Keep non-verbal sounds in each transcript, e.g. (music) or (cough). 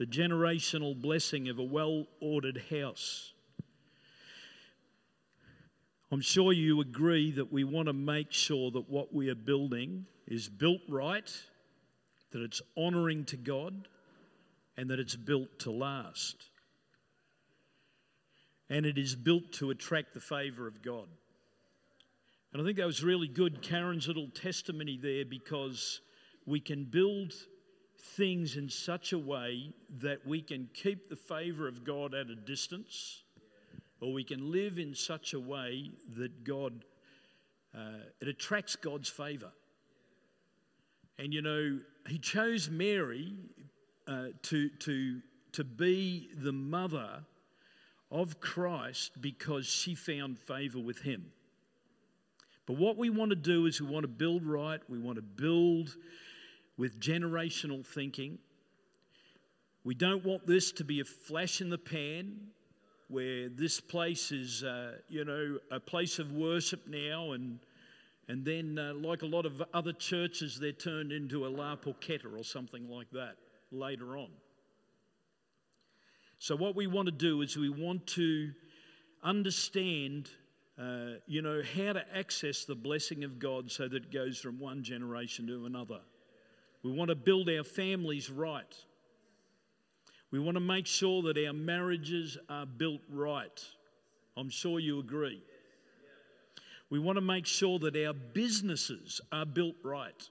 the generational blessing of a well ordered house. I'm sure you agree that we want to make sure that what we are building is built right, that it's honouring to God, and that it's built to last. And it is built to attract the favour of God. And I think that was really good, Karen's little testimony there, because we can build things in such a way that we can keep the favour of God at a distance or we can live in such a way that God, uh, it attracts God's favor. And you know, He chose Mary uh, to, to, to be the mother of Christ because she found favor with Him. But what we want to do is we want to build right, we want to build with generational thinking. We don't want this to be a flash in the pan where this place is, uh, you know, a place of worship now, and and then uh, like a lot of other churches, they're turned into a La Porchetta or something like that later on. So what we want to do is we want to understand, uh, you know, how to access the blessing of God so that it goes from one generation to another. We want to build our families right. We want to make sure that our marriages are built right. I'm sure you agree. We want to make sure that our businesses are built right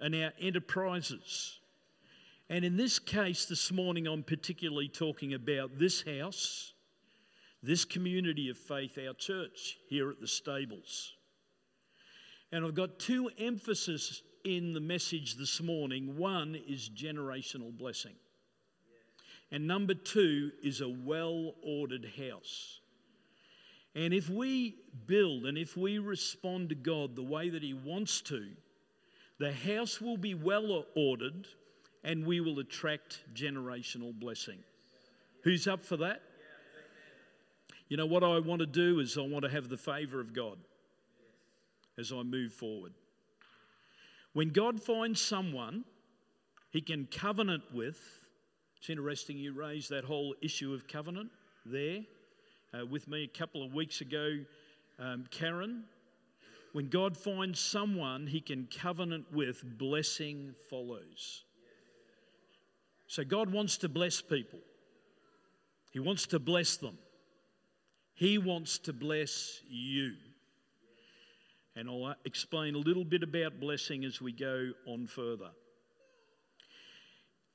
and our enterprises. And in this case, this morning, I'm particularly talking about this house, this community of faith, our church here at the stables. And I've got two emphases in the message this morning. One is generational blessing. And number two is a well ordered house. And if we build and if we respond to God the way that He wants to, the house will be well ordered and we will attract generational blessing. Who's up for that? You know, what I want to do is I want to have the favor of God as I move forward. When God finds someone he can covenant with, it's interesting you raised that whole issue of covenant there uh, with me a couple of weeks ago, um, Karen. When God finds someone he can covenant with, blessing follows. So God wants to bless people, He wants to bless them, He wants to bless you. And I'll explain a little bit about blessing as we go on further.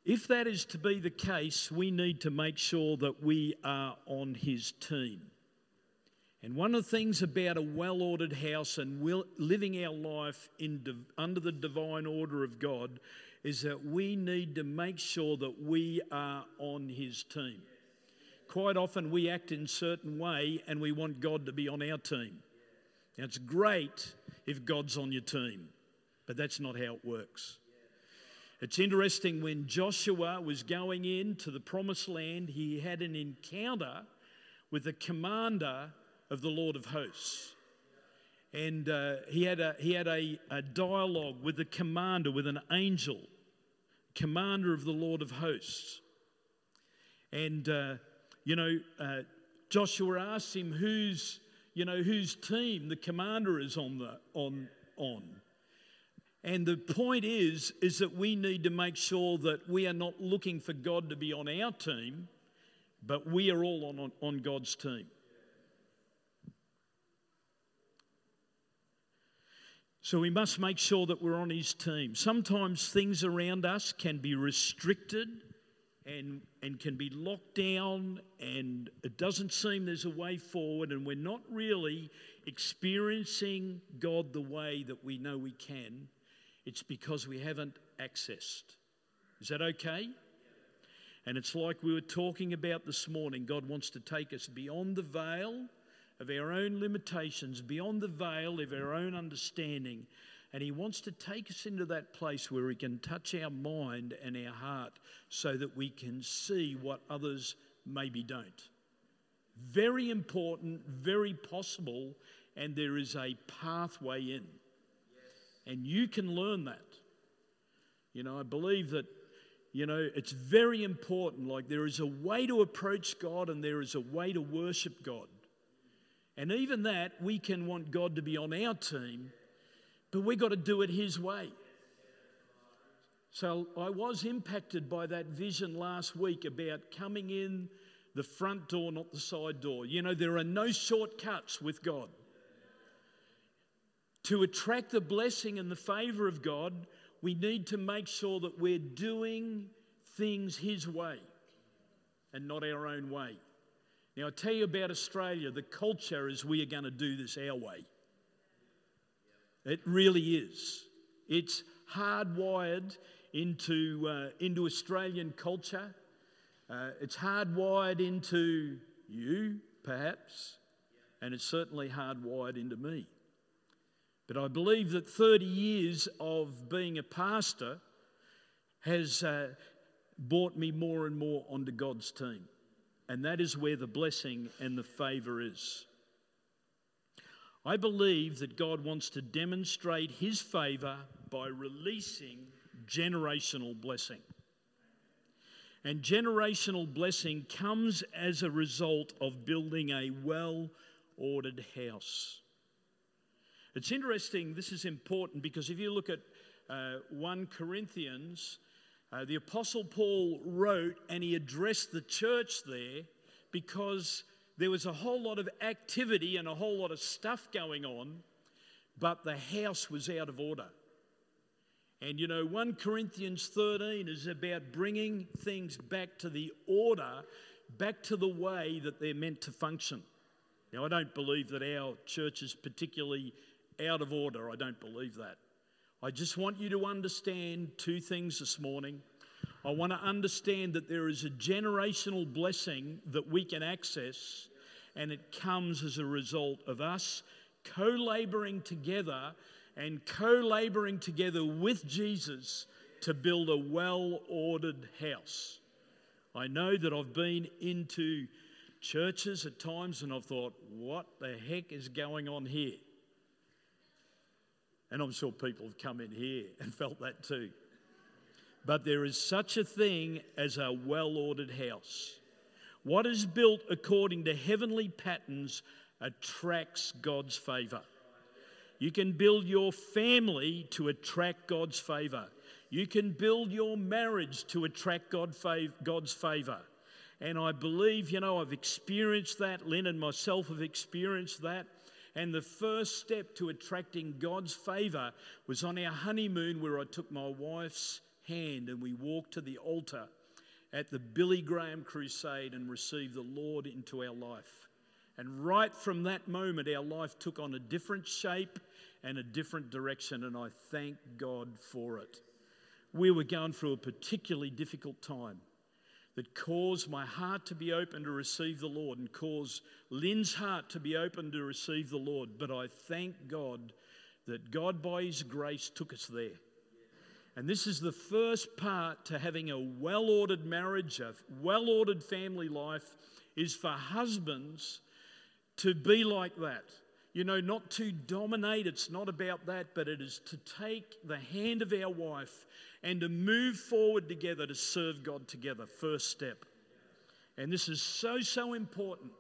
If that is to be the case, we need to make sure that we are on his team. And one of the things about a well ordered house and will, living our life in, under the divine order of God is that we need to make sure that we are on his team. Quite often we act in certain way and we want God to be on our team. Now, it's great if God's on your team, but that's not how it works. It's interesting when Joshua was going into the promised land, he had an encounter with the commander of the Lord of hosts. And uh, he had, a, he had a, a dialogue with the commander, with an angel, commander of the Lord of hosts. And, uh, you know, uh, Joshua asked him whose, you know, whose team the commander is on. The, on, on. And the point is, is that we need to make sure that we are not looking for God to be on our team, but we are all on, on, on God's team. So we must make sure that we're on his team. Sometimes things around us can be restricted and, and can be locked down, and it doesn't seem there's a way forward, and we're not really experiencing God the way that we know we can. It's because we haven't accessed. Is that okay? And it's like we were talking about this morning. God wants to take us beyond the veil of our own limitations, beyond the veil of our own understanding. And He wants to take us into that place where He can touch our mind and our heart so that we can see what others maybe don't. Very important, very possible, and there is a pathway in. And you can learn that. You know, I believe that, You know, it's very important. Like, there is a way to approach God and there is a way to worship God. And even that, we can want God to be on our team, but we've got to do it His way. So I was impacted by that vision last week about coming in the front door, not the side door. You know, there are no shortcuts with God. To attract the blessing and the favor of God, we need to make sure that we're doing things His way and not our own way. Now, I tell you about Australia, the culture is we are going to do this our way. It really is. It's hardwired into, uh, into Australian culture. Uh, it's hardwired into you, perhaps, and it's certainly hardwired into me. But I believe that 30 years of being a pastor has uh, brought me more and more onto God's team. And that is where the blessing and the favour is. I believe that God wants to demonstrate His favour by releasing generational blessing. And generational blessing comes as a result of building a well ordered house. It's interesting, this is important because if you look at uh, 1 Corinthians, uh, the Apostle Paul wrote and he addressed the church there because there was a whole lot of activity and a whole lot of stuff going on, but the house was out of order. And you know, 1 Corinthians 13 is about bringing things back to the order, back to the way that they're meant to function. Now, I don't believe that our church is particularly out of order. I don't believe that. I just want you to understand two things this morning. I want to understand that there is a generational blessing that we can access, and it comes as a result of us co laboring together and co laboring together with Jesus to build a well ordered house. I know that I've been into churches at times and I've thought, what the heck is going on here? And I'm sure people have come in here and (laughs) felt that too. But there is such a thing as a well ordered house. What is built according to heavenly patterns attracts God's favour. You can build your family to attract God's favor. You can build your marriage to attract God's favor. And I believe, you know, I've experienced that. Lynn and myself have experienced that. And the first step to attracting God's favor was on our honeymoon, where I took my wife's hand and we walked to the altar at the Billy Graham Crusade and received the Lord into our life. And right from that moment, our life took on a different shape and a different direction, and I thank God for it. We were going through a particularly difficult time that caused my heart to be open to receive the Lord and caused Lynn's heart to be open to receive the Lord. But I thank God that God, by His grace, took us there. And this is the first part to having a well ordered marriage, a well ordered family life, is for husbands to be like that. You know, not to dominate, it's not about that, but it is to take the hand of our wife and to move forward together to serve God together. First step. And this is so, so important.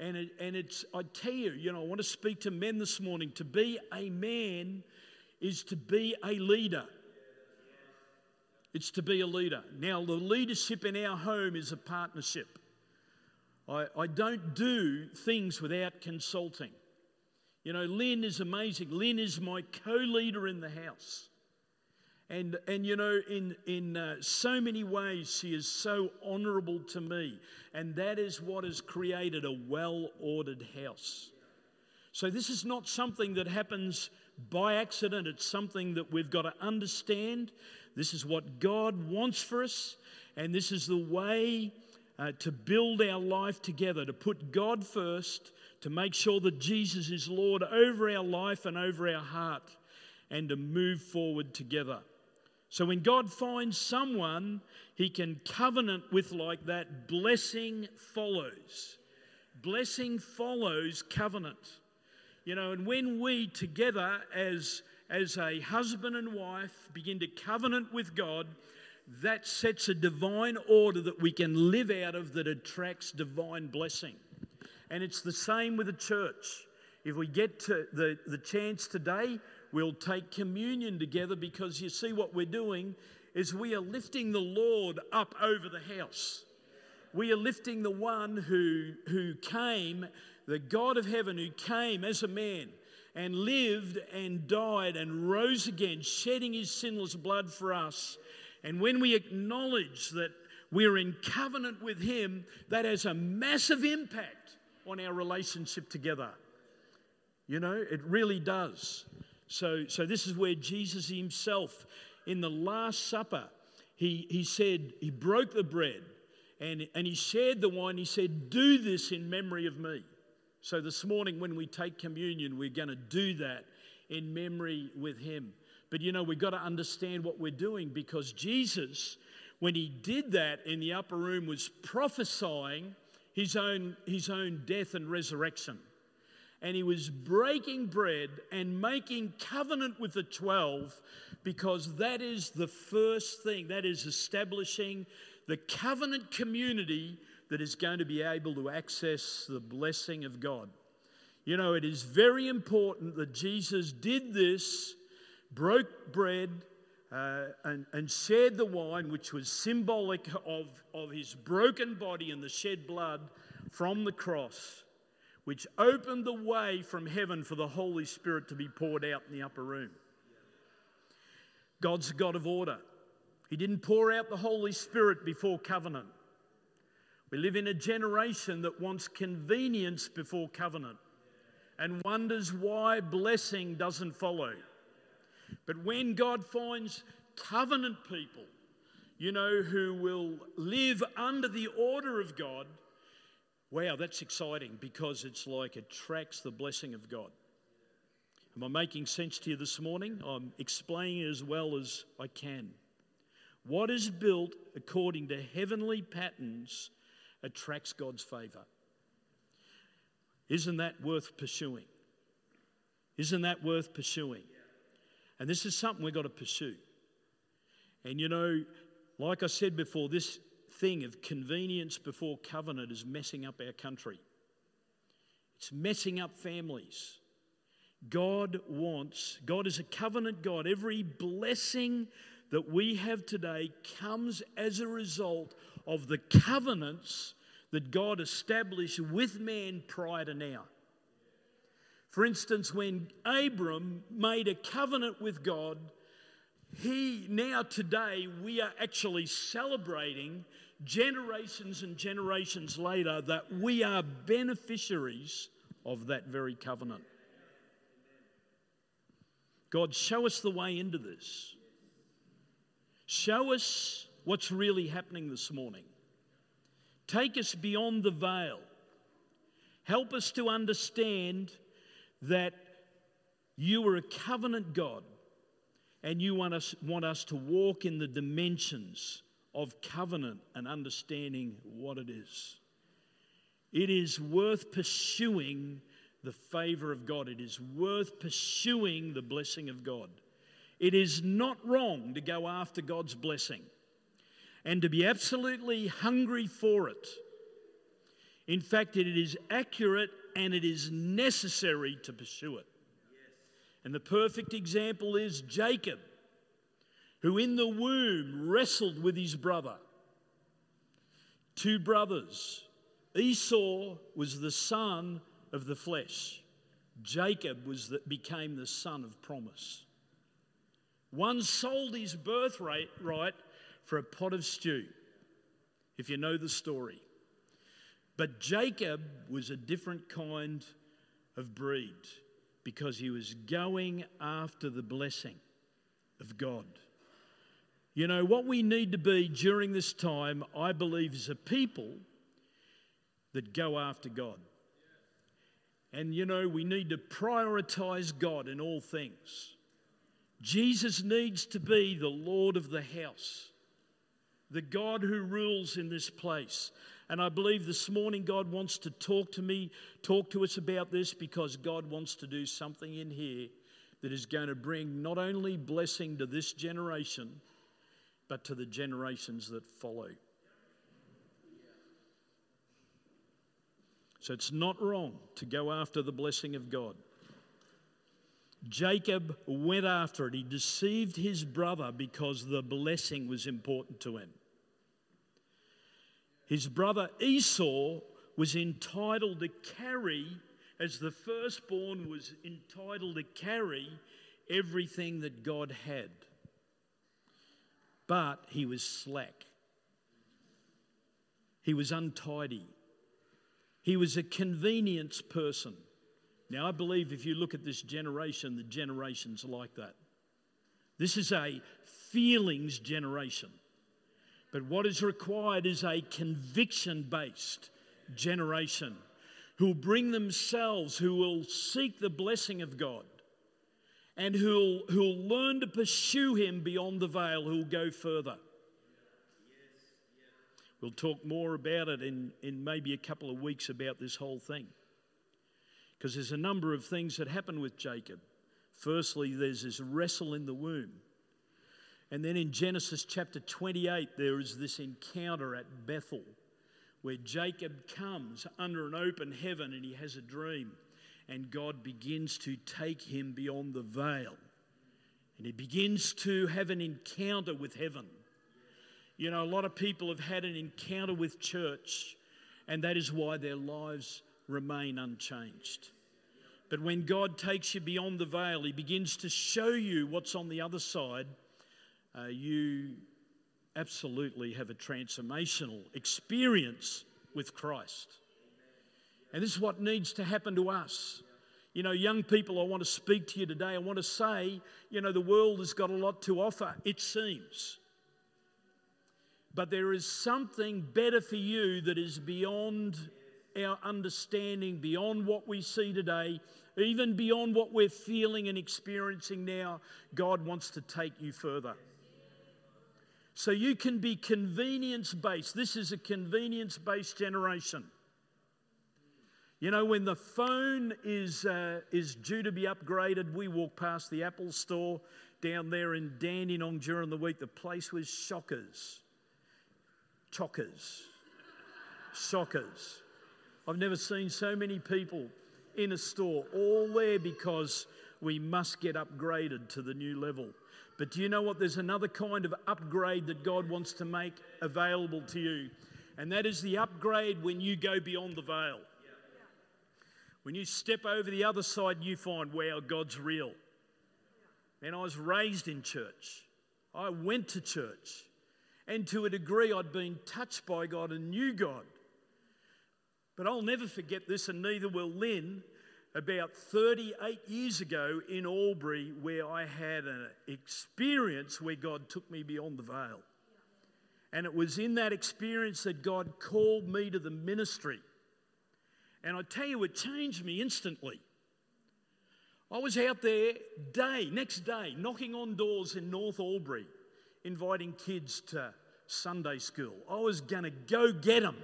And, it, and it's, I tell you, you know, I want to speak to men this morning. To be a man is to be a leader. It's to be a leader. Now, the leadership in our home is a partnership. I, I don't do things without consulting. You know, Lynn is amazing. Lynn is my co leader in the house. And, and you know, in, in uh, so many ways, she is so honourable to me. And that is what has created a well ordered house. So, this is not something that happens by accident, it's something that we've got to understand. This is what God wants for us, and this is the way uh, to build our life together, to put God first to make sure that Jesus is Lord over our life and over our heart, and to move forward together. So when God finds someone he can covenant with like that, blessing follows. Blessing follows covenant. You know, and when we together as, as a husband and wife begin to covenant with God, that sets a divine order that we can live out of that attracts divine blessing. And it's the same with the church. If we get to the, the chance today, we'll take communion together because you see what we're doing is we are lifting the Lord up over the house. We are lifting the one who, who came, the God of heaven who came as a man and lived and died and rose again, shedding his sinless blood for us. And when we acknowledge that we're in covenant with him, that has a massive impact on our relationship together. You know, it really does. So, so this is where Jesus himself, in the Last Supper, he, he said, he broke the bread and, and he shared the wine. He said, Do this in memory of me. So this morning, when we take communion, we're going to do that in memory with him. But you know, we've got to understand what we're doing because Jesus, when he did that in the upper room, was prophesying his own, his own death and resurrection and he was breaking bread and making covenant with the 12 because that is the first thing, that is establishing the covenant community that is going to be able to access the blessing of God. You know, it is very important that Jesus did this, broke bread, uh, and, and shared the wine, which was symbolic of, of his broken body and the shed blood from the cross which opened the way from heaven for the Holy Spirit to be poured out in the upper room. God's a God of order. He didn't pour out the Holy Spirit before covenant. We live in a generation that wants convenience before covenant and wonders why blessing doesn't follow. But when God finds covenant people, you know, who will live under the order of God, Wow, that's exciting because it's like it tracks the blessing of God. Am I making sense to you this morning? I'm explaining it as well as I can. What is built according to heavenly patterns attracts God's favor. Isn't that worth pursuing? Isn't that worth pursuing? And this is something we've got to pursue. And you know, like I said before, this thing of convenience before covenant is messing up our country. It's messing up families. God wants, God is a covenant God. Every blessing that we have today comes as a result of the covenants that God established with man prior to now. For instance, when Abram made a covenant with God, he now today we are actually celebrating generations and generations later that we are beneficiaries of that very covenant. God, show us the way into this. Show us what's really happening this morning. Take us beyond the veil. Help us to understand that you are a covenant God and you want us, want us to walk in the dimensions of covenant and understanding what it is. It is worth pursuing the favor of God. It is worth pursuing the blessing of God. It is not wrong to go after God's blessing and to be absolutely hungry for it. In fact, it is accurate and it is necessary to pursue it. And the perfect example is Jacob who in the womb wrestled with his brother. Two brothers. Esau was the son of the flesh. Jacob was that became the son of promise. One sold his birthright right for a pot of stew, if you know the story. But Jacob was a different kind of breed because he was going after the blessing of God. You know, what we need to be during this time, I believe, is a people that go after God. And you know, we need to prioritize God in all things. Jesus needs to be the Lord of the house, the God who rules in this place. And I believe this morning God wants to talk to me, talk to us about this because God wants to do something in here that is going to bring not only blessing to this generation but to the generations that follow. So it's not wrong to go after the blessing of God. Jacob went after it. He deceived his brother because the blessing was important to him. His brother Esau was entitled to carry, as the firstborn was entitled to carry everything that God had. But he was slack, he was untidy, he was a convenience person. Now, I believe if you look at this generation, the generation's like that. This is a feelings generation. But what is required is a conviction based generation who will bring themselves, who will seek the blessing of God, and who'll, who'll learn to pursue Him beyond the veil, who'll go further. We'll talk more about it in, in maybe a couple of weeks about this whole thing. Because there's a number of things that happen with Jacob. Firstly, there's this wrestle in the womb. And then in Genesis chapter 28, there is this encounter at Bethel where Jacob comes under an open heaven and he has a dream. And God begins to take him beyond the veil. And he begins to have an encounter with heaven. You know, a lot of people have had an encounter with church, and that is why their lives remain unchanged. But when God takes you beyond the veil, He begins to show you what's on the other side. Uh, you absolutely have a transformational experience with Christ. And this is what needs to happen to us. You know, young people, I want to speak to you today. I want to say, you know, the world has got a lot to offer, it seems. But there is something better for you that is beyond our understanding, beyond what we see today, even beyond what we're feeling and experiencing now. God wants to take you further. So you can be convenience based. This is a convenience based generation. You know, when the phone is, uh, is due to be upgraded, we walk past the Apple store down there in Dandenong during the week. The place was shockers. Chockers. Shockers. I've never seen so many people in a store, all there because we must get upgraded to the new level. But do you know what? There's another kind of upgrade that God wants to make available to you, and that is the upgrade when you go beyond the veil. When you step over the other side, you find, wow, God's real. And I was raised in church. I went to church. And to a degree, I'd been touched by God and knew God. But I'll never forget this, and neither will Lynn. About 38 years ago in Albury, where I had an experience where God took me beyond the veil. And it was in that experience that God called me to the ministry. And I tell you, it changed me instantly. I was out there day, next day, knocking on doors in North Albury, inviting kids to Sunday school. I was going to go get them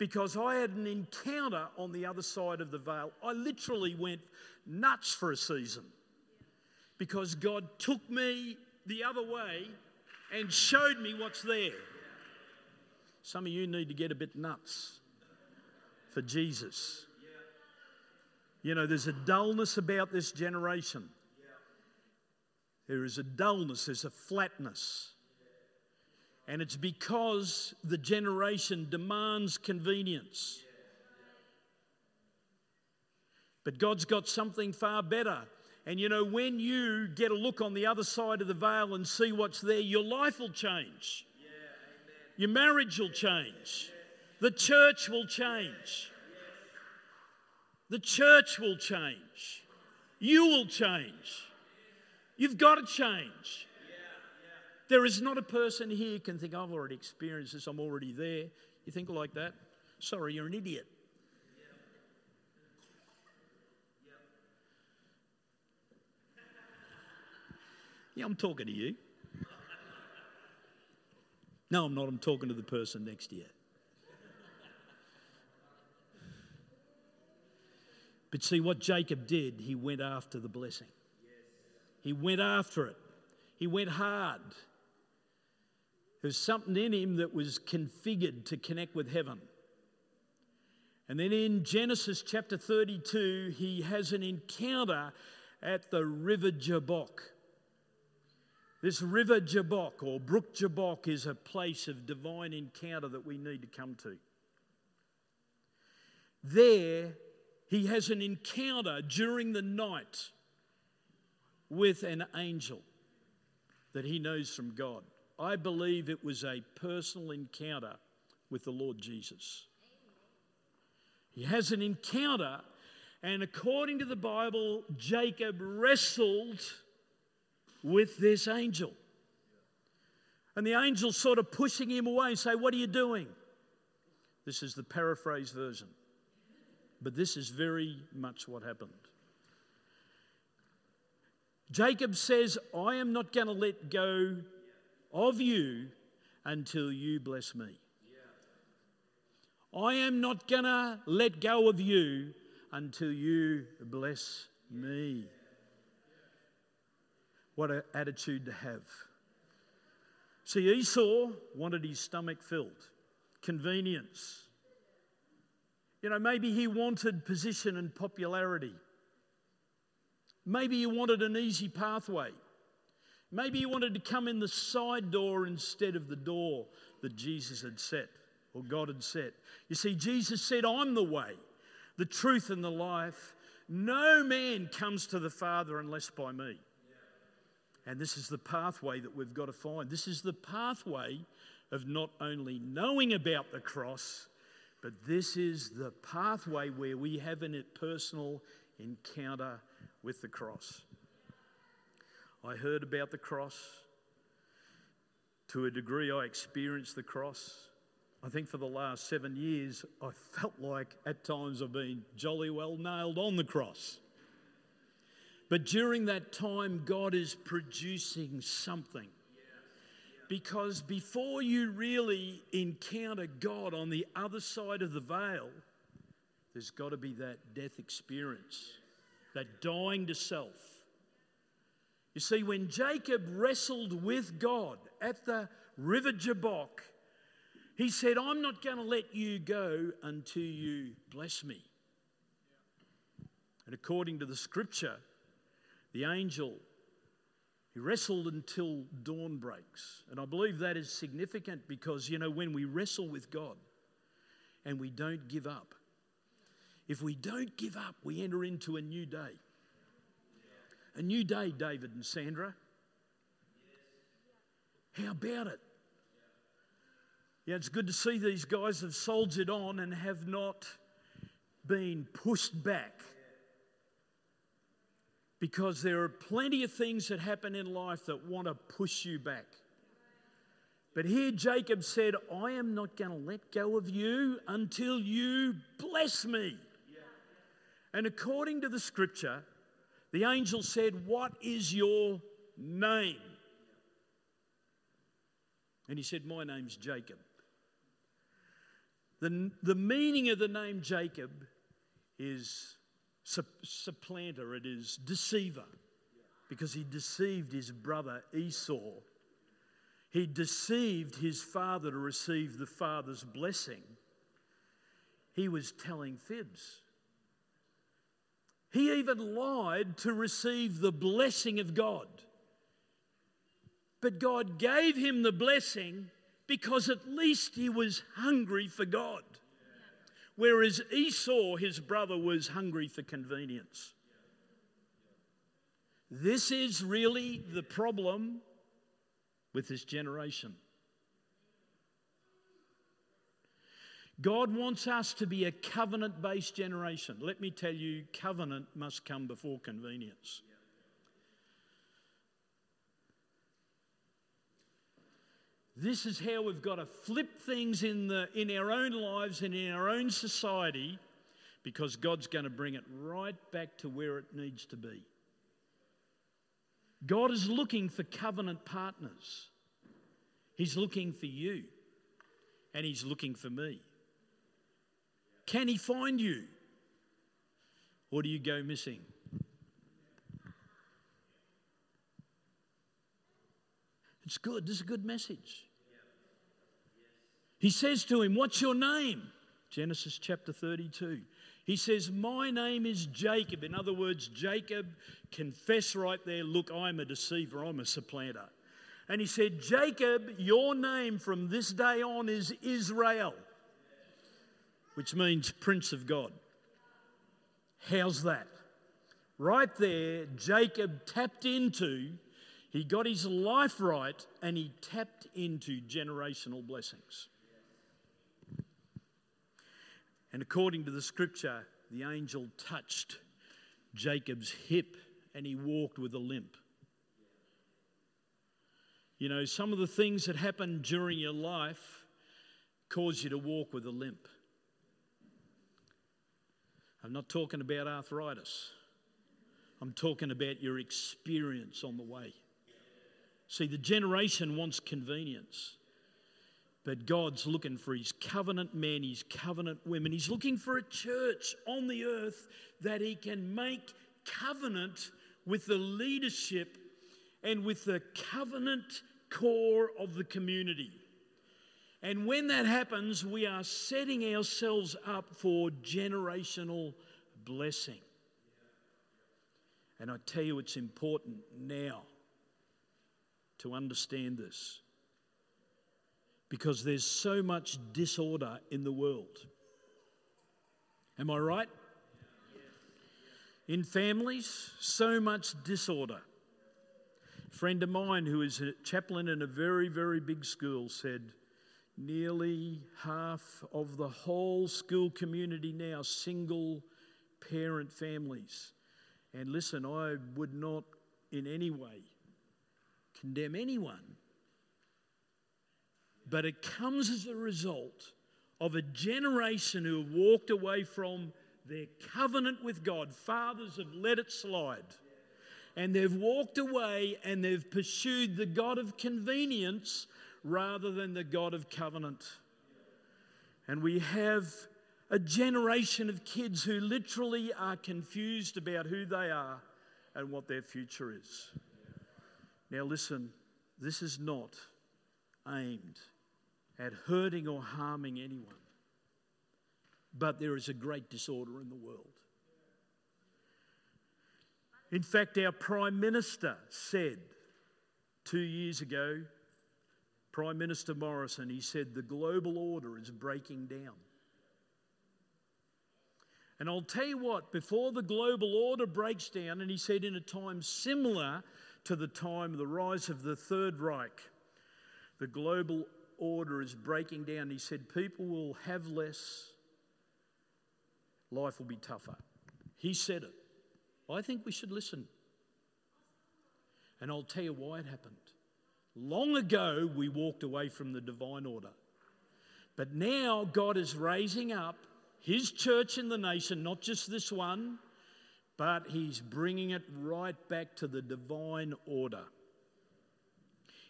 because I had an encounter on the other side of the veil. I literally went nuts for a season because God took me the other way and showed me what's there. Some of you need to get a bit nuts for Jesus. You know, there's a dullness about this generation. There is a dullness, there's a flatness. And it's because the generation demands convenience. But God's got something far better. And you know, when you get a look on the other side of the veil and see what's there, your life will change. Your marriage will change. The church will change. The church will change. You will change. You've got to change. There is not a person here can think, I've already experienced this, I'm already there. You think like that? Sorry, you're an idiot. Yeah, I'm talking to you. No, I'm not. I'm talking to the person next to you. But see what Jacob did, he went after the blessing. He went after it. He went hard. There's something in him that was configured to connect with heaven. And then in Genesis chapter 32, he has an encounter at the river Jabbok. This river Jabbok or brook Jabbok is a place of divine encounter that we need to come to. There, he has an encounter during the night with an angel that he knows from God. I believe it was a personal encounter with the Lord Jesus. He has an encounter, and according to the Bible, Jacob wrestled with this angel. And the angel sort of pushing him away and say, What are you doing? This is the paraphrase version. But this is very much what happened. Jacob says, I am not going to let go of you until you bless me. I am not going to let go of you until you bless me. What an attitude to have. See, Esau wanted his stomach filled, convenience. You know, maybe he wanted position and popularity. Maybe he wanted an easy pathway. Maybe you wanted to come in the side door instead of the door that Jesus had set or God had set. You see, Jesus said, I'm the way, the truth, and the life. No man comes to the Father unless by me. And this is the pathway that we've got to find. This is the pathway of not only knowing about the cross, but this is the pathway where we have a personal encounter with the cross. I heard about the cross. To a degree, I experienced the cross. I think for the last seven years, I felt like at times I've been jolly well nailed on the cross. But during that time, God is producing something. Because before you really encounter God on the other side of the veil, there's got to be that death experience, that dying to self. You see, when Jacob wrestled with God at the river Jabbok, he said, I'm not going to let you go until you bless me. And according to the scripture, the angel he wrestled until dawn breaks. And I believe that is significant because, you know, when we wrestle with God and we don't give up, if we don't give up, we enter into a new day. A new day, David and Sandra. How about it? Yeah, it's good to see these guys have soldiered on and have not been pushed back because there are plenty of things that happen in life that want to push you back. But here Jacob said, I am not going to let go of you until you bless me. And according to the scripture, the angel said, What is your name? And he said, My name's Jacob. The, the meaning of the name Jacob is supplanter, it is deceiver, because he deceived his brother Esau. He deceived his father to receive the father's blessing. He was telling fibs. He even lied to receive the blessing of God. But God gave him the blessing because at least he was hungry for God. Whereas Esau, his brother, was hungry for convenience. This is really the problem with this generation. God wants us to be a covenant based generation. Let me tell you, covenant must come before convenience. This is how we've got to flip things in, the, in our own lives and in our own society because God's going to bring it right back to where it needs to be. God is looking for covenant partners. He's looking for you and He's looking for me. Can He find you? Or do you go missing? It's good. This is a good message. He says to him, What's your name? Genesis chapter 32. He says, My name is Jacob. In other words, Jacob confess right there, Look, I'm a deceiver, I'm a supplanter. And he said, Jacob, your name from this day on is Israel, which means Prince of God. How's that? Right there, Jacob tapped into, he got his life right, and he tapped into generational blessings. And according to the scripture, the angel touched Jacob's hip and he walked with a limp. You know, some of the things that happen during your life cause you to walk with a limp. I'm not talking about arthritis. I'm talking about your experience on the way. See, the generation wants convenience. But God's looking for his covenant men, his covenant women. He's looking for a church on the earth that he can make covenant with the leadership and with the covenant core of the community. And when that happens, we are setting ourselves up for generational blessing. And I tell you, it's important now to understand this because there's so much disorder in the world. Am I right? In families, so much disorder. A friend of mine who is a chaplain in a very, very big school said nearly half of the whole school community now single parent families. And listen, I would not in any way condemn anyone but it comes as a result of a generation who have walked away from their covenant with God. Fathers have let it slide. And they've walked away and they've pursued the God of convenience rather than the God of covenant. And we have a generation of kids who literally are confused about who they are and what their future is. Now, listen, this is not aimed at hurting or harming anyone. But there is a great disorder in the world. In fact, our Prime Minister said two years ago, Prime Minister Morrison, he said, the global order is breaking down. And I'll tell you what, before the global order breaks down, and he said in a time similar to the time of the rise of the Third Reich, the global order is breaking down. He said, People will have less, life will be tougher. He said it. I think we should listen. And I'll tell you why it happened. Long ago, we walked away from the divine order. But now, God is raising up His church in the nation, not just this one, but He's bringing it right back to the divine order.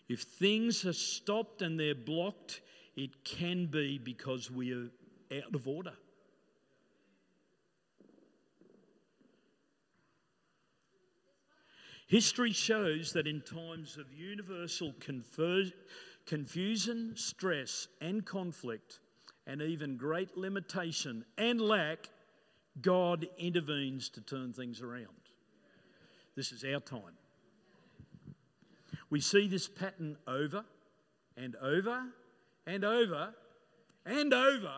If things are stopped and they're blocked, it can be because we are out of order. History shows that in times of universal confer- confusion, stress, and conflict, and even great limitation and lack, God intervenes to turn things around. This is our time. We see this pattern over and over and over and over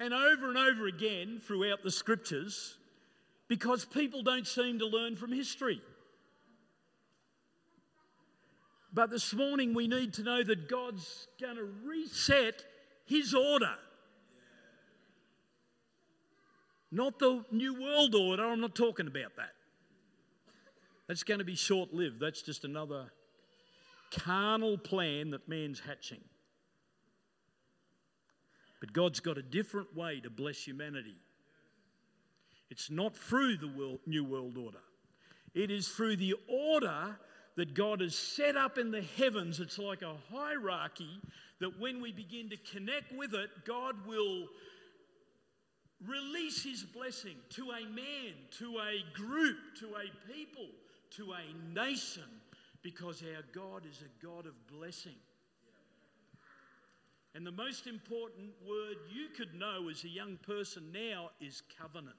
and over and over again throughout the scriptures because people don't seem to learn from history. But this morning we need to know that God's going to reset his order. Not the New World Order, I'm not talking about that. That's going to be short lived. That's just another carnal plan that man's hatching. But God's got a different way to bless humanity. It's not through the world, New World Order, it is through the order that God has set up in the heavens. It's like a hierarchy that when we begin to connect with it, God will release his blessing to a man, to a group, to a people, to a nation because our God is a God of blessing. And the most important word you could know as a young person now is covenant.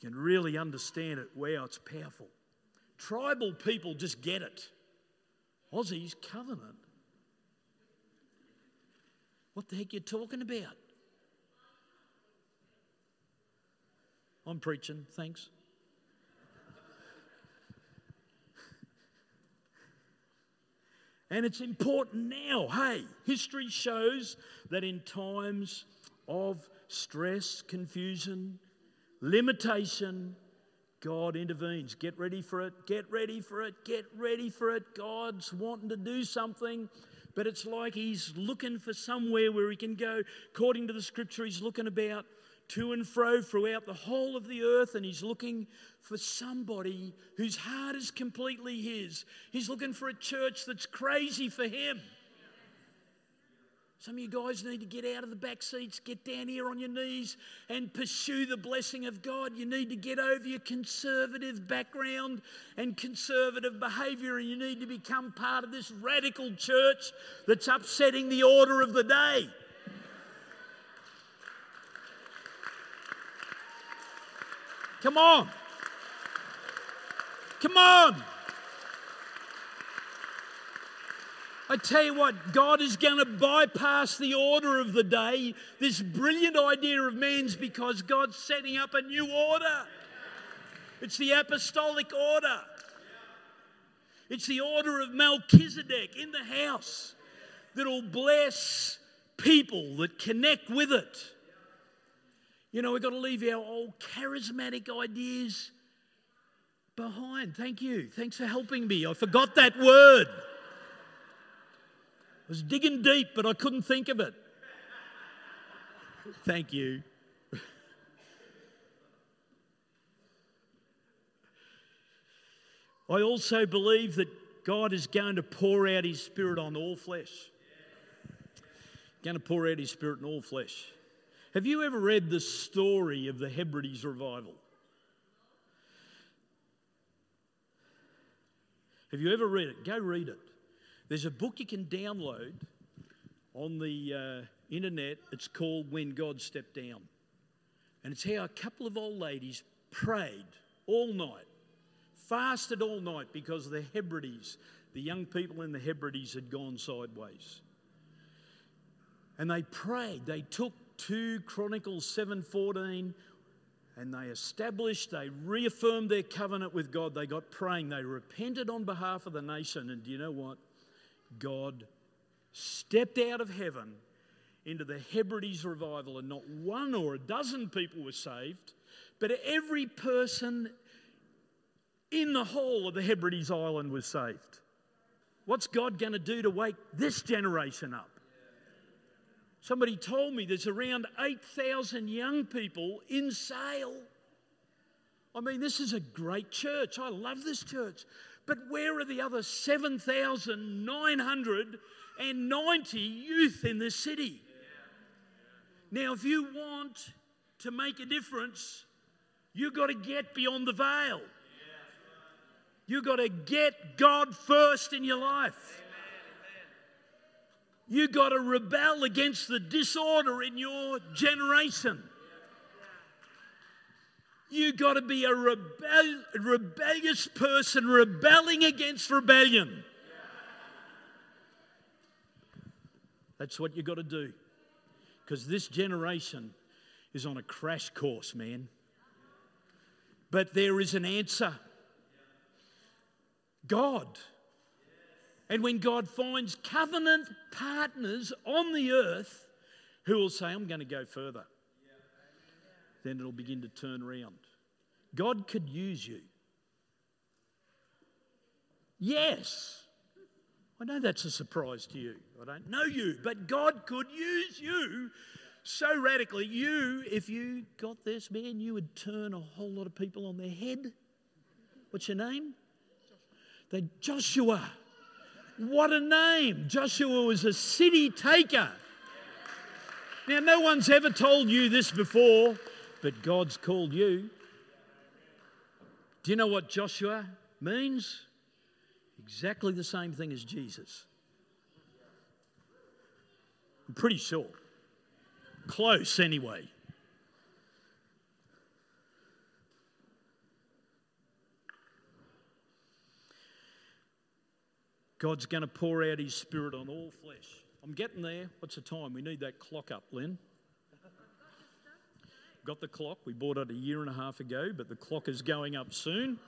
You can really understand it, wow, it's powerful. Tribal people just get it. Aussies, covenant. What the heck you talking about? I'm preaching, thanks. And it's important now. Hey, history shows that in times of stress, confusion, limitation, God intervenes. Get ready for it. Get ready for it. Get ready for it. God's wanting to do something, but it's like He's looking for somewhere where He can go. According to the scripture, He's looking about to and fro throughout the whole of the earth, and he's looking for somebody whose heart is completely his. He's looking for a church that's crazy for him. Some of you guys need to get out of the back seats, get down here on your knees, and pursue the blessing of God. You need to get over your conservative background and conservative behavior, and you need to become part of this radical church that's upsetting the order of the day. Come on. Come on. I tell you what, God is going to bypass the order of the day, this brilliant idea of man's, because God's setting up a new order. It's the apostolic order, it's the order of Melchizedek in the house that'll bless people that connect with it. You know, we've got to leave our old charismatic ideas behind. Thank you. Thanks for helping me. I forgot that word. I was digging deep, but I couldn't think of it. Thank you. I also believe that God is going to pour out His Spirit on all flesh. Going to pour out His Spirit on all flesh. Have you ever read the story of the Hebrides revival? Have you ever read it? Go read it. There's a book you can download on the uh, internet. It's called When God Stepped Down. And it's how a couple of old ladies prayed all night, fasted all night because the Hebrides, the young people in the Hebrides had gone sideways. And they prayed. They took 2 Chronicles 7:14 and they established, they reaffirmed their covenant with God. They got praying, they repented on behalf of the nation and do you know what? God stepped out of heaven into the Hebrides revival and not one or a dozen people were saved, but every person in the whole of the Hebrides island was saved. What's God going to do to wake this generation up? Somebody told me there's around 8,000 young people in Sale. I mean, this is a great church. I love this church. But where are the other 7,990 youth in this city? Now, if you want to make a difference, you've got to get beyond the veil. You've got to get God first in your life. You've got to rebel against the disorder in your generation. You got to be a rebel, rebellious person rebelling against rebellion. That's what you got to do. Because this generation is on a crash course, man. But there is an answer God. And when God finds covenant partners on the earth who will say, I'm going to go further, then it'll begin to turn around. God could use you. Yes. I know that's a surprise to you. I don't know you, but God could use you so radically. You, if you got this, man, you would turn a whole lot of people on their head. What's your name? They Joshua. What a name! Joshua was a city taker. Now, no one's ever told you this before, but God's called you. Do you know what Joshua means? Exactly the same thing as Jesus. I'm pretty sure. Close, anyway. God's going to pour out his spirit on all flesh. I'm getting there. What's the time? We need that clock up, Lynn. Got the clock. We bought it a year and a half ago, but the clock is going up soon.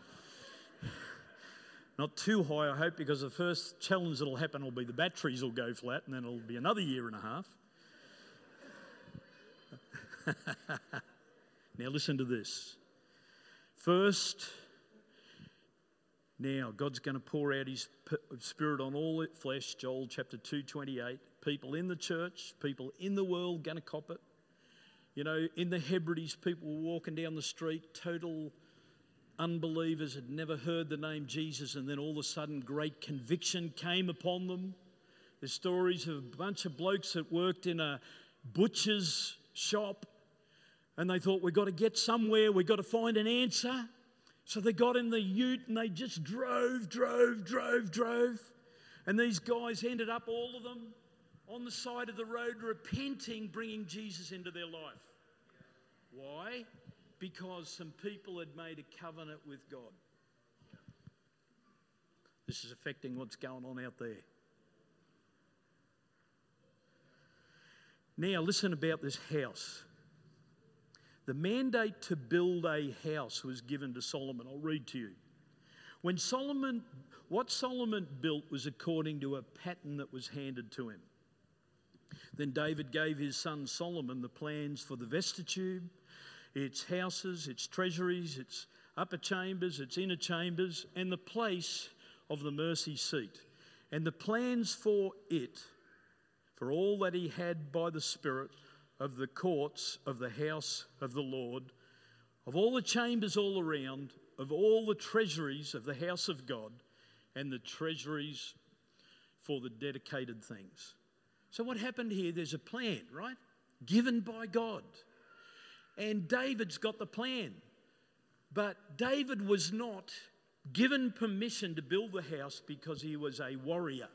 Not too high, I hope, because the first challenge that'll happen will be the batteries will go flat, and then it'll be another year and a half. (laughs) now, listen to this. First, now God's going to pour out His Spirit on all flesh. Joel chapter two twenty eight. People in the church, people in the world, going to cop it. You know, in the Hebrides, people were walking down the street, total unbelievers, had never heard the name Jesus, and then all of a sudden, great conviction came upon them. There's stories of a bunch of blokes that worked in a butcher's shop, and they thought, We've got to get somewhere, we've got to find an answer. So they got in the ute and they just drove, drove, drove, drove. And these guys ended up, all of them, on the side of the road repenting, bringing Jesus into their life. Why? Because some people had made a covenant with God. This is affecting what's going on out there. Now, listen about this house. The mandate to build a house was given to Solomon. I'll read to you. When Solomon, what Solomon built was according to a pattern that was handed to him. Then David gave his son Solomon the plans for the vestibule, its houses, its treasuries, its upper chambers, its inner chambers, and the place of the mercy seat, and the plans for it, for all that he had by the Spirit of the courts of the house of the Lord, of all the chambers all around, of all the treasuries of the house of God, and the treasuries for the dedicated things. So, what happened here? There's a plan, right? Given by God. And David's got the plan. But David was not given permission to build the house because he was a warrior.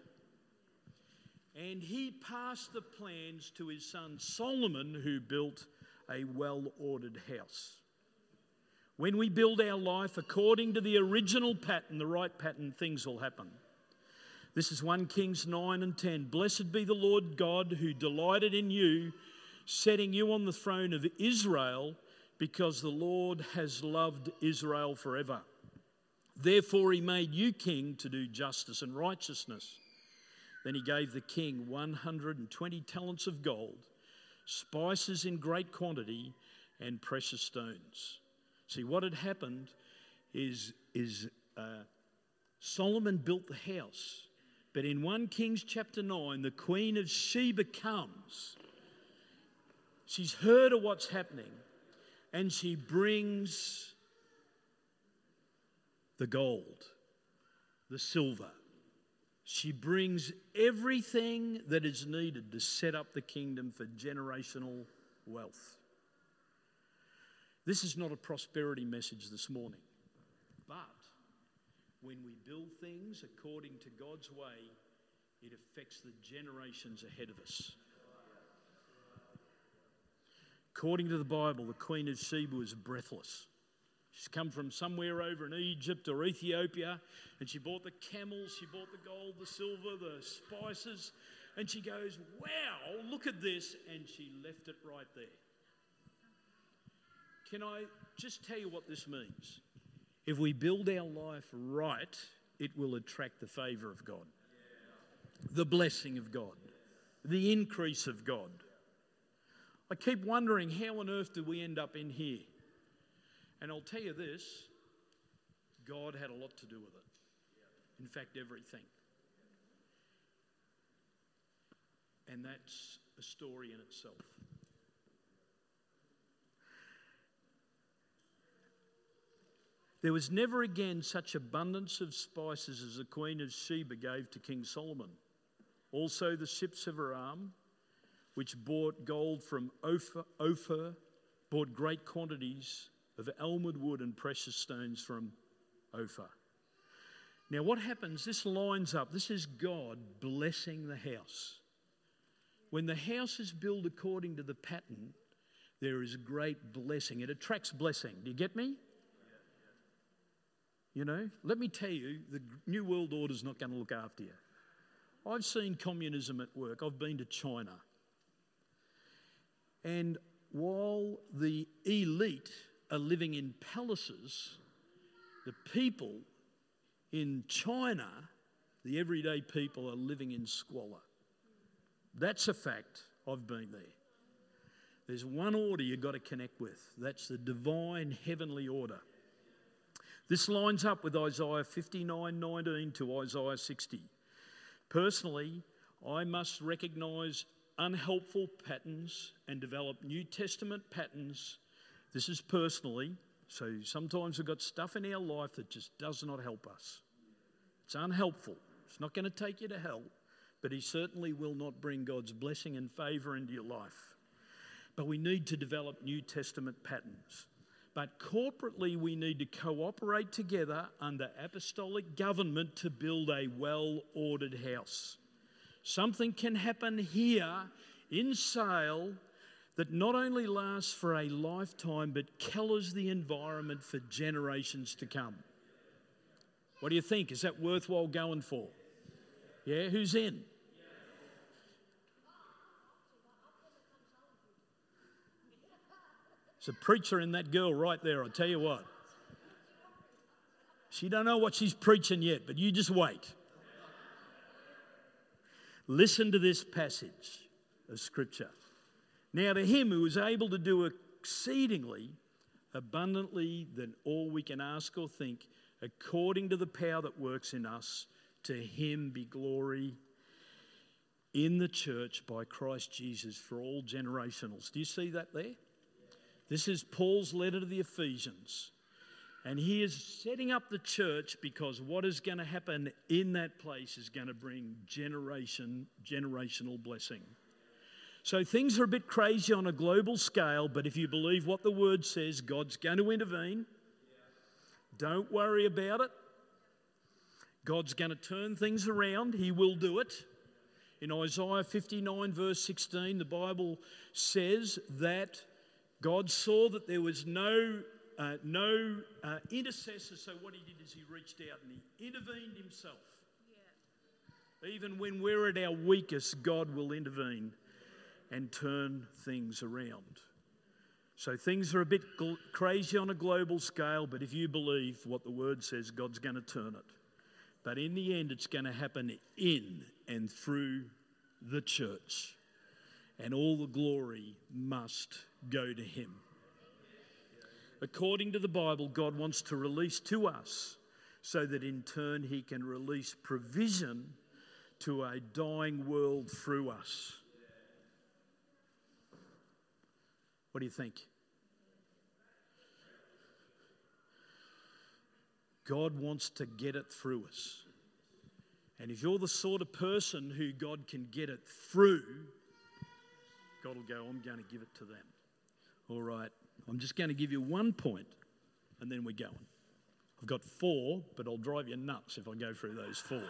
And he passed the plans to his son Solomon, who built a well ordered house. When we build our life according to the original pattern, the right pattern, things will happen. This is 1 Kings 9 and 10. Blessed be the Lord God who delighted in you, setting you on the throne of Israel, because the Lord has loved Israel forever. Therefore, he made you king to do justice and righteousness. Then he gave the king 120 talents of gold, spices in great quantity, and precious stones. See, what had happened is, is uh, Solomon built the house. But in 1 Kings chapter 9, the queen of Sheba comes. She's heard of what's happening, and she brings the gold, the silver, she brings everything that is needed to set up the kingdom for generational wealth. This is not a prosperity message this morning, but when we build things according to God's way, it affects the generations ahead of us. According to the Bible, the Queen of Sheba was breathless. She's come from somewhere over in Egypt or Ethiopia, and she bought the camels, she bought the gold, the silver, the spices, and she goes, Wow, look at this, and she left it right there. Can I just tell you what this means? If we build our life right, it will attract the favor of God, the blessing of God, the increase of God. I keep wondering how on earth did we end up in here? And I'll tell you this God had a lot to do with it. In fact, everything. And that's a story in itself. There was never again such abundance of spices as the Queen of Sheba gave to King Solomon. Also, the ships of Aram, which bought gold from Ophir, Ophir bought great quantities of almond wood and precious stones from Ophir. Now, what happens? This lines up. This is God blessing the house. when the house is built according to the pattern, there is great blessing. It attracts blessing. Do you get me? You know, let me tell you, the New World Order is not going to look after you. I've seen communism at work. I've been to China. And while the elite are living in palaces, the people in China, the everyday people, are living in squalor. That's a fact. I've been there. There's one order you've got to connect with that's the divine heavenly order. This lines up with Isaiah 59 19 to Isaiah 60. Personally, I must recognize unhelpful patterns and develop New Testament patterns. This is personally. So sometimes we've got stuff in our life that just does not help us. It's unhelpful. It's not going to take you to hell, but He certainly will not bring God's blessing and favor into your life. But we need to develop New Testament patterns. But corporately, we need to cooperate together under apostolic government to build a well ordered house. Something can happen here in Sale that not only lasts for a lifetime but colours the environment for generations to come. What do you think? Is that worthwhile going for? Yeah, who's in? There's a preacher in that girl right there, I'll tell you what. She don't know what she's preaching yet, but you just wait. Listen to this passage of scripture. Now to him who is able to do exceedingly abundantly than all we can ask or think, according to the power that works in us, to him be glory in the church by Christ Jesus for all generationals. Do you see that there? This is Paul's letter to the Ephesians. And he is setting up the church because what is going to happen in that place is going to bring generation, generational blessing. So things are a bit crazy on a global scale, but if you believe what the word says, God's going to intervene. Don't worry about it. God's going to turn things around. He will do it. In Isaiah 59, verse 16, the Bible says that God saw that there was no, uh, no uh, intercessor, so what he did is he reached out and he intervened himself. Yeah. Even when we're at our weakest, God will intervene and turn things around. So things are a bit gl- crazy on a global scale, but if you believe what the word says, God's going to turn it. But in the end, it's going to happen in and through the church. And all the glory must go to Him. According to the Bible, God wants to release to us so that in turn He can release provision to a dying world through us. What do you think? God wants to get it through us. And if you're the sort of person who God can get it through, God will go, I'm going to give it to them. All right, I'm just going to give you one point and then we're going. I've got four, but I'll drive you nuts if I go through those four.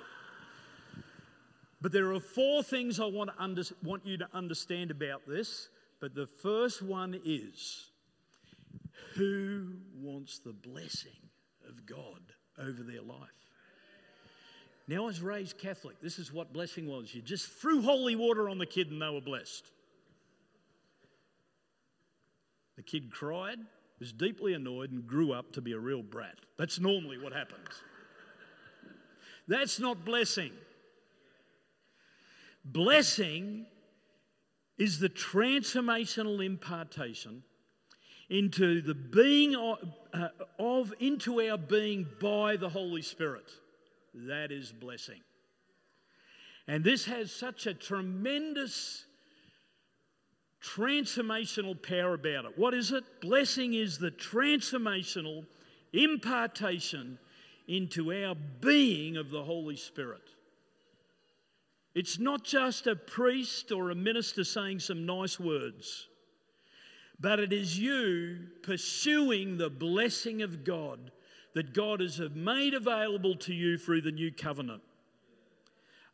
But there are four things I want, to under, want you to understand about this. But the first one is who wants the blessing of God over their life? Now, I was raised Catholic. This is what blessing was. You just threw holy water on the kid and they were blessed. The kid cried, was deeply annoyed, and grew up to be a real brat. That's normally what happens. That's not blessing. Blessing is the transformational impartation into the being of, uh, of, into our being by the Holy Spirit. That is blessing. And this has such a tremendous transformational power about it. What is it? Blessing is the transformational impartation into our being of the Holy Spirit. It's not just a priest or a minister saying some nice words, but it is you pursuing the blessing of God that God has made available to you through the new covenant.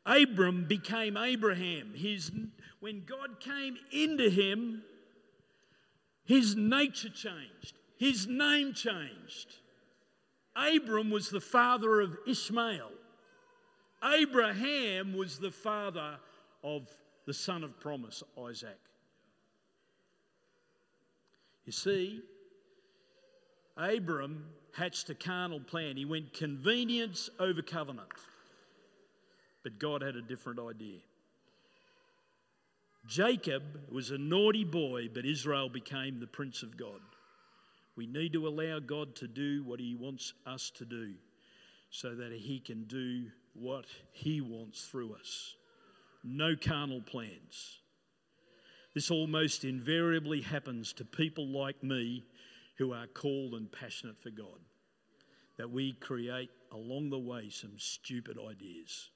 Abram became Abraham. His, when God came into him, his nature changed, his name changed. Abram was the father of Ishmael. Abraham was the father of the son of promise, Isaac. You see, Abram hatched a carnal plan. He went convenience over covenant. But God had a different idea. Jacob was a naughty boy, but Israel became the prince of God. We need to allow God to do what He wants us to do so that He can do what He wants through us. No carnal plans. This almost invariably happens to people like me who are called and passionate for God. That we create along the way some stupid ideas.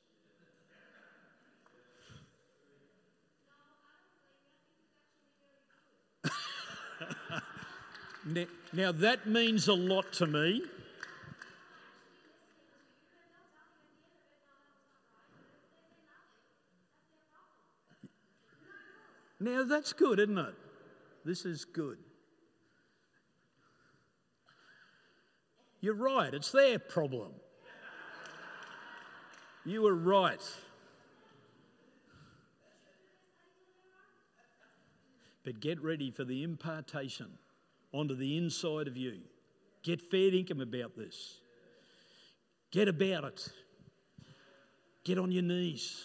Now, that means a lot to me. Now, that's good, isn't it? This is good. You're right, it's their problem. You were right. But get ready for the impartation onto the inside of you. Get fair income about this. Get about it. Get on your knees.